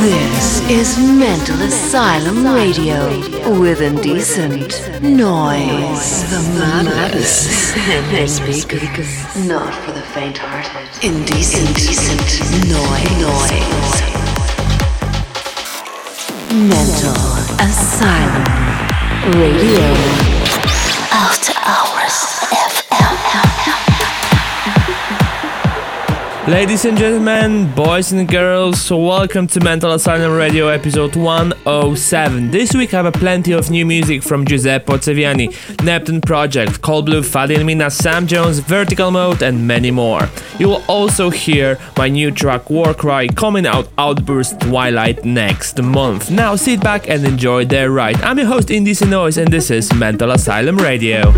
This is Mental Asylum Radio with indecent noise. The maddest in the speakers. Not for the faint-hearted. Indecent, indecent noise. Mental Asylum Radio. After Hours Ladies and gentlemen, boys and girls, welcome to Mental Asylum Radio episode 107. This week I have a plenty of new music from Giuseppe Ottaviani, Neptune Project, Cold Blue, Fady and Mina, Sam Jones, Vertical Mode, and many more. You will also hear my new track Warcry coming out Outburst Twilight next month. Now sit back and enjoy the ride. I'm your host Indecent Noise and this is Mental Asylum Radio.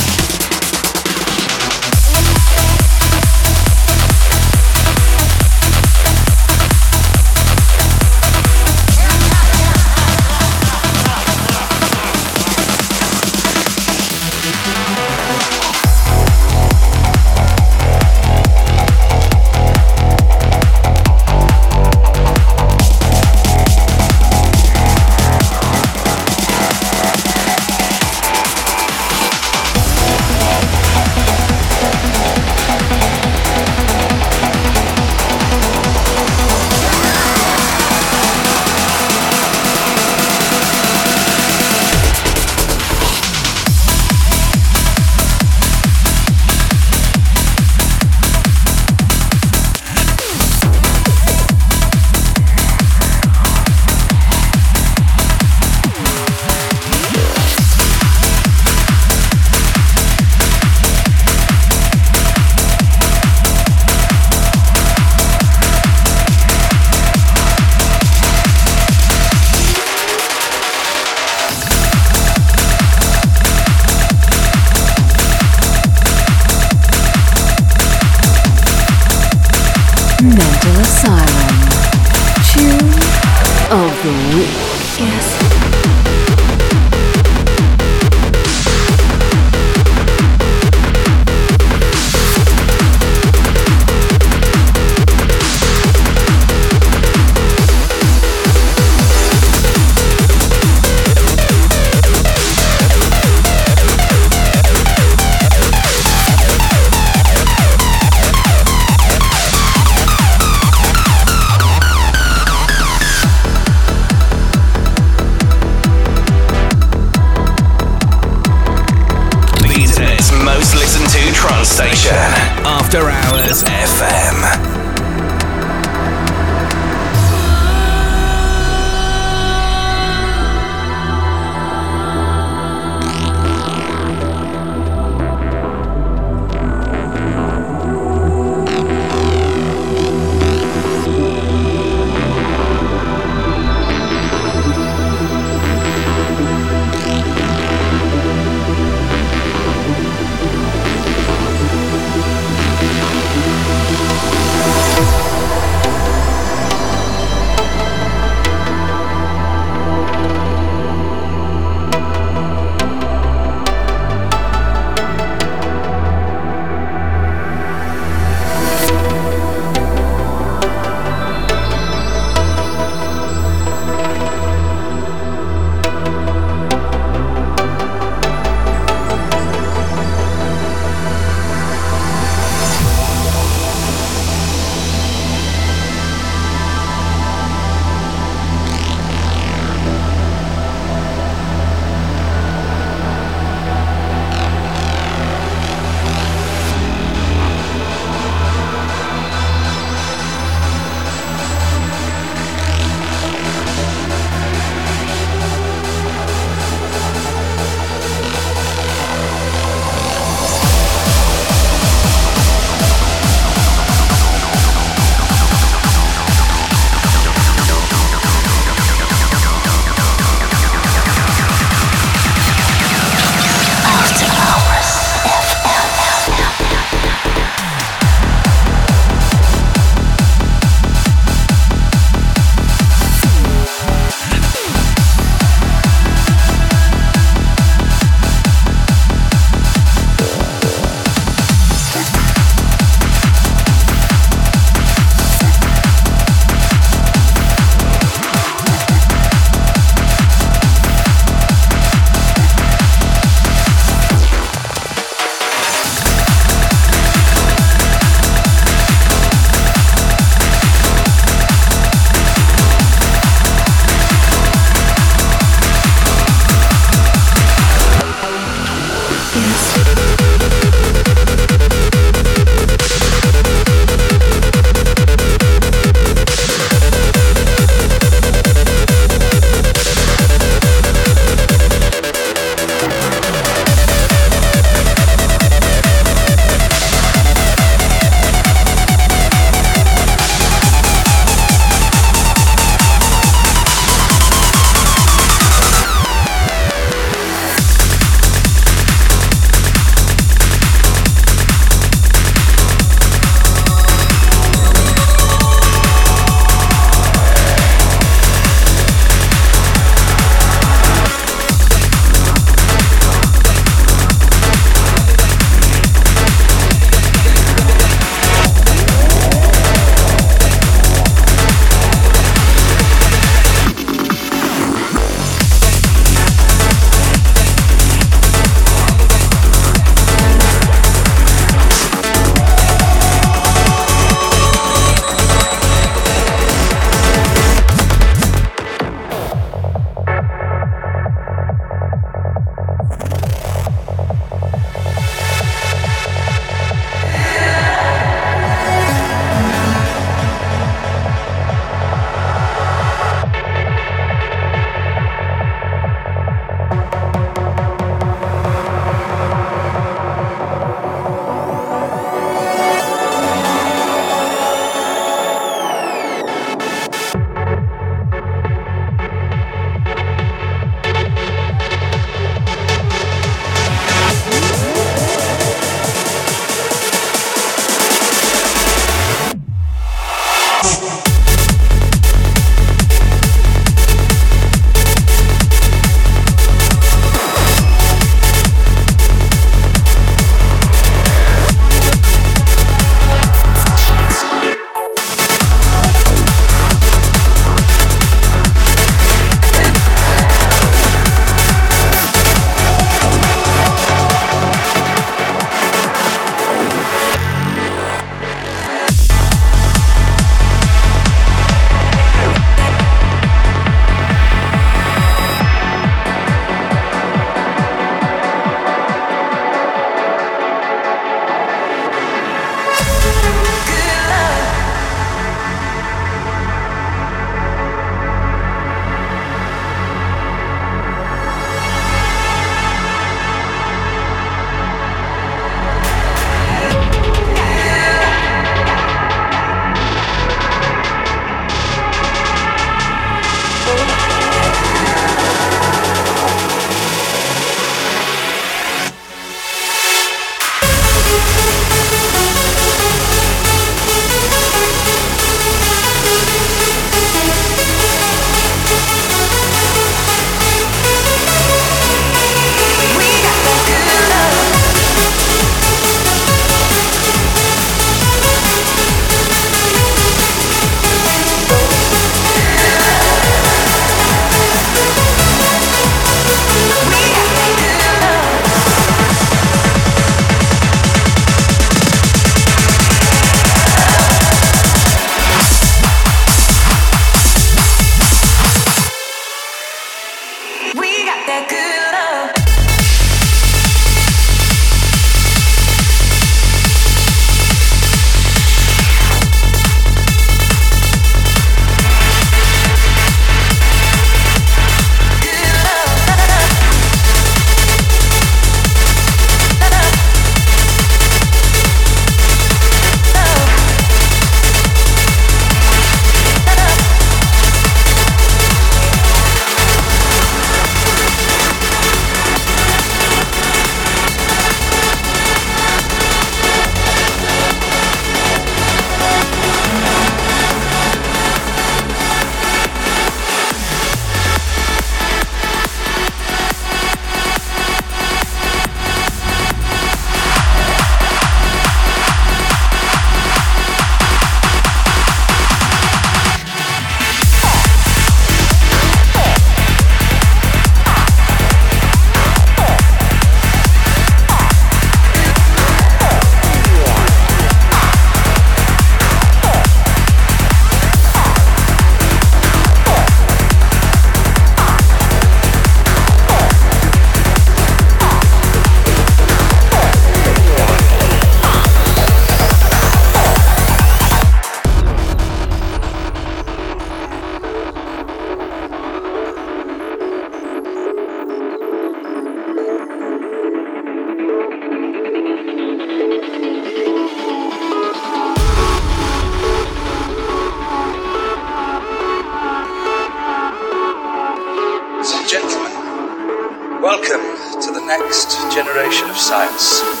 Generation of science.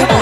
Come on.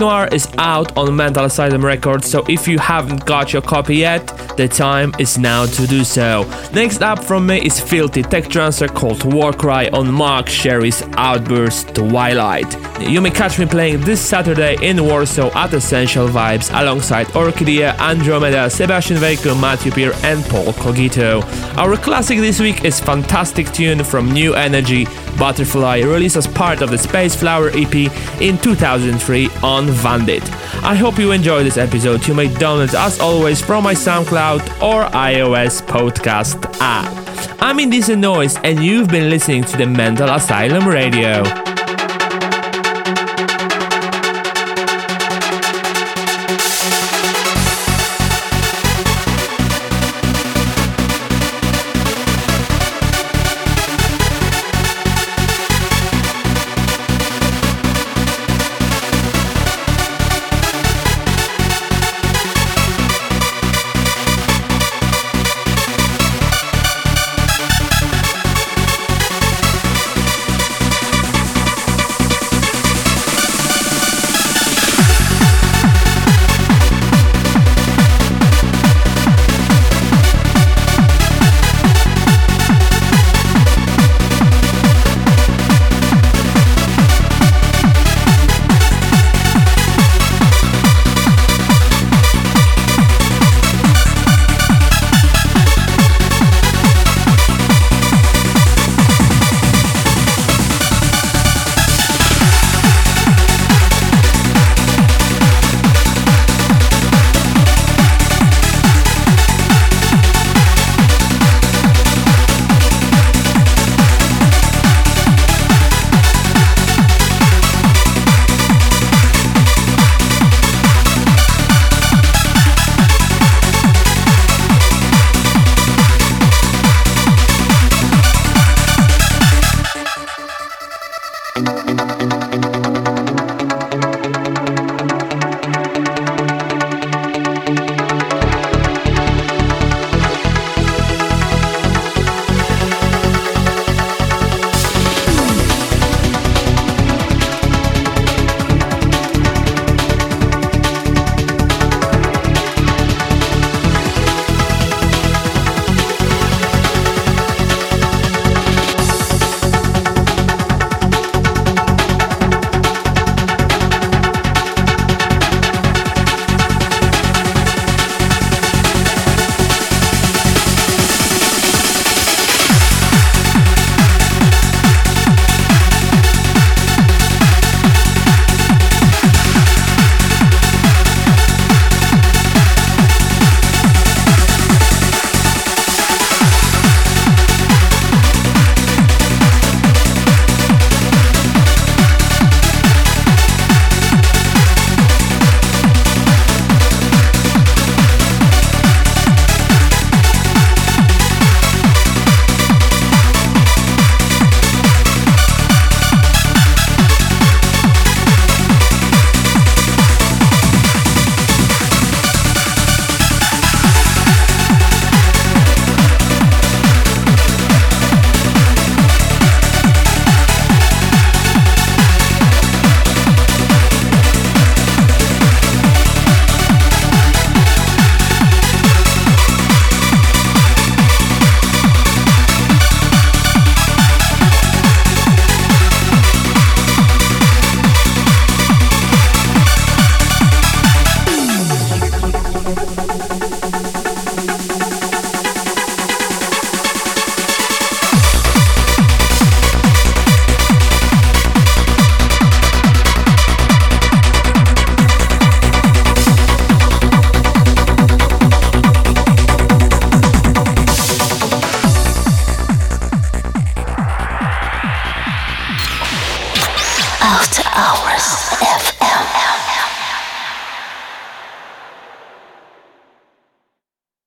Technoir is out on Mental Asylum Records, so if you haven't got your copy yet, the time is now to do so. Next up from me is Filthy Tech Trancer called Warcry on Mark Sherry's Outburst Twilight. You may catch me playing this Saturday in Warsaw at Essential Vibes alongside Orkidea, Andromeda, Sebastian Veiko, Matthew Peer, and Paul Cogito. Our classic this week is Fantastic Tune from New Energy Butterfly, released as part of the Space Flower EP in 2003 on Vandit. I hope you enjoyed this episode. You may download as always from my SoundCloud or iOS podcast app. I'm Indecent Noise, and you've been listening to the Mental Asylum Radio.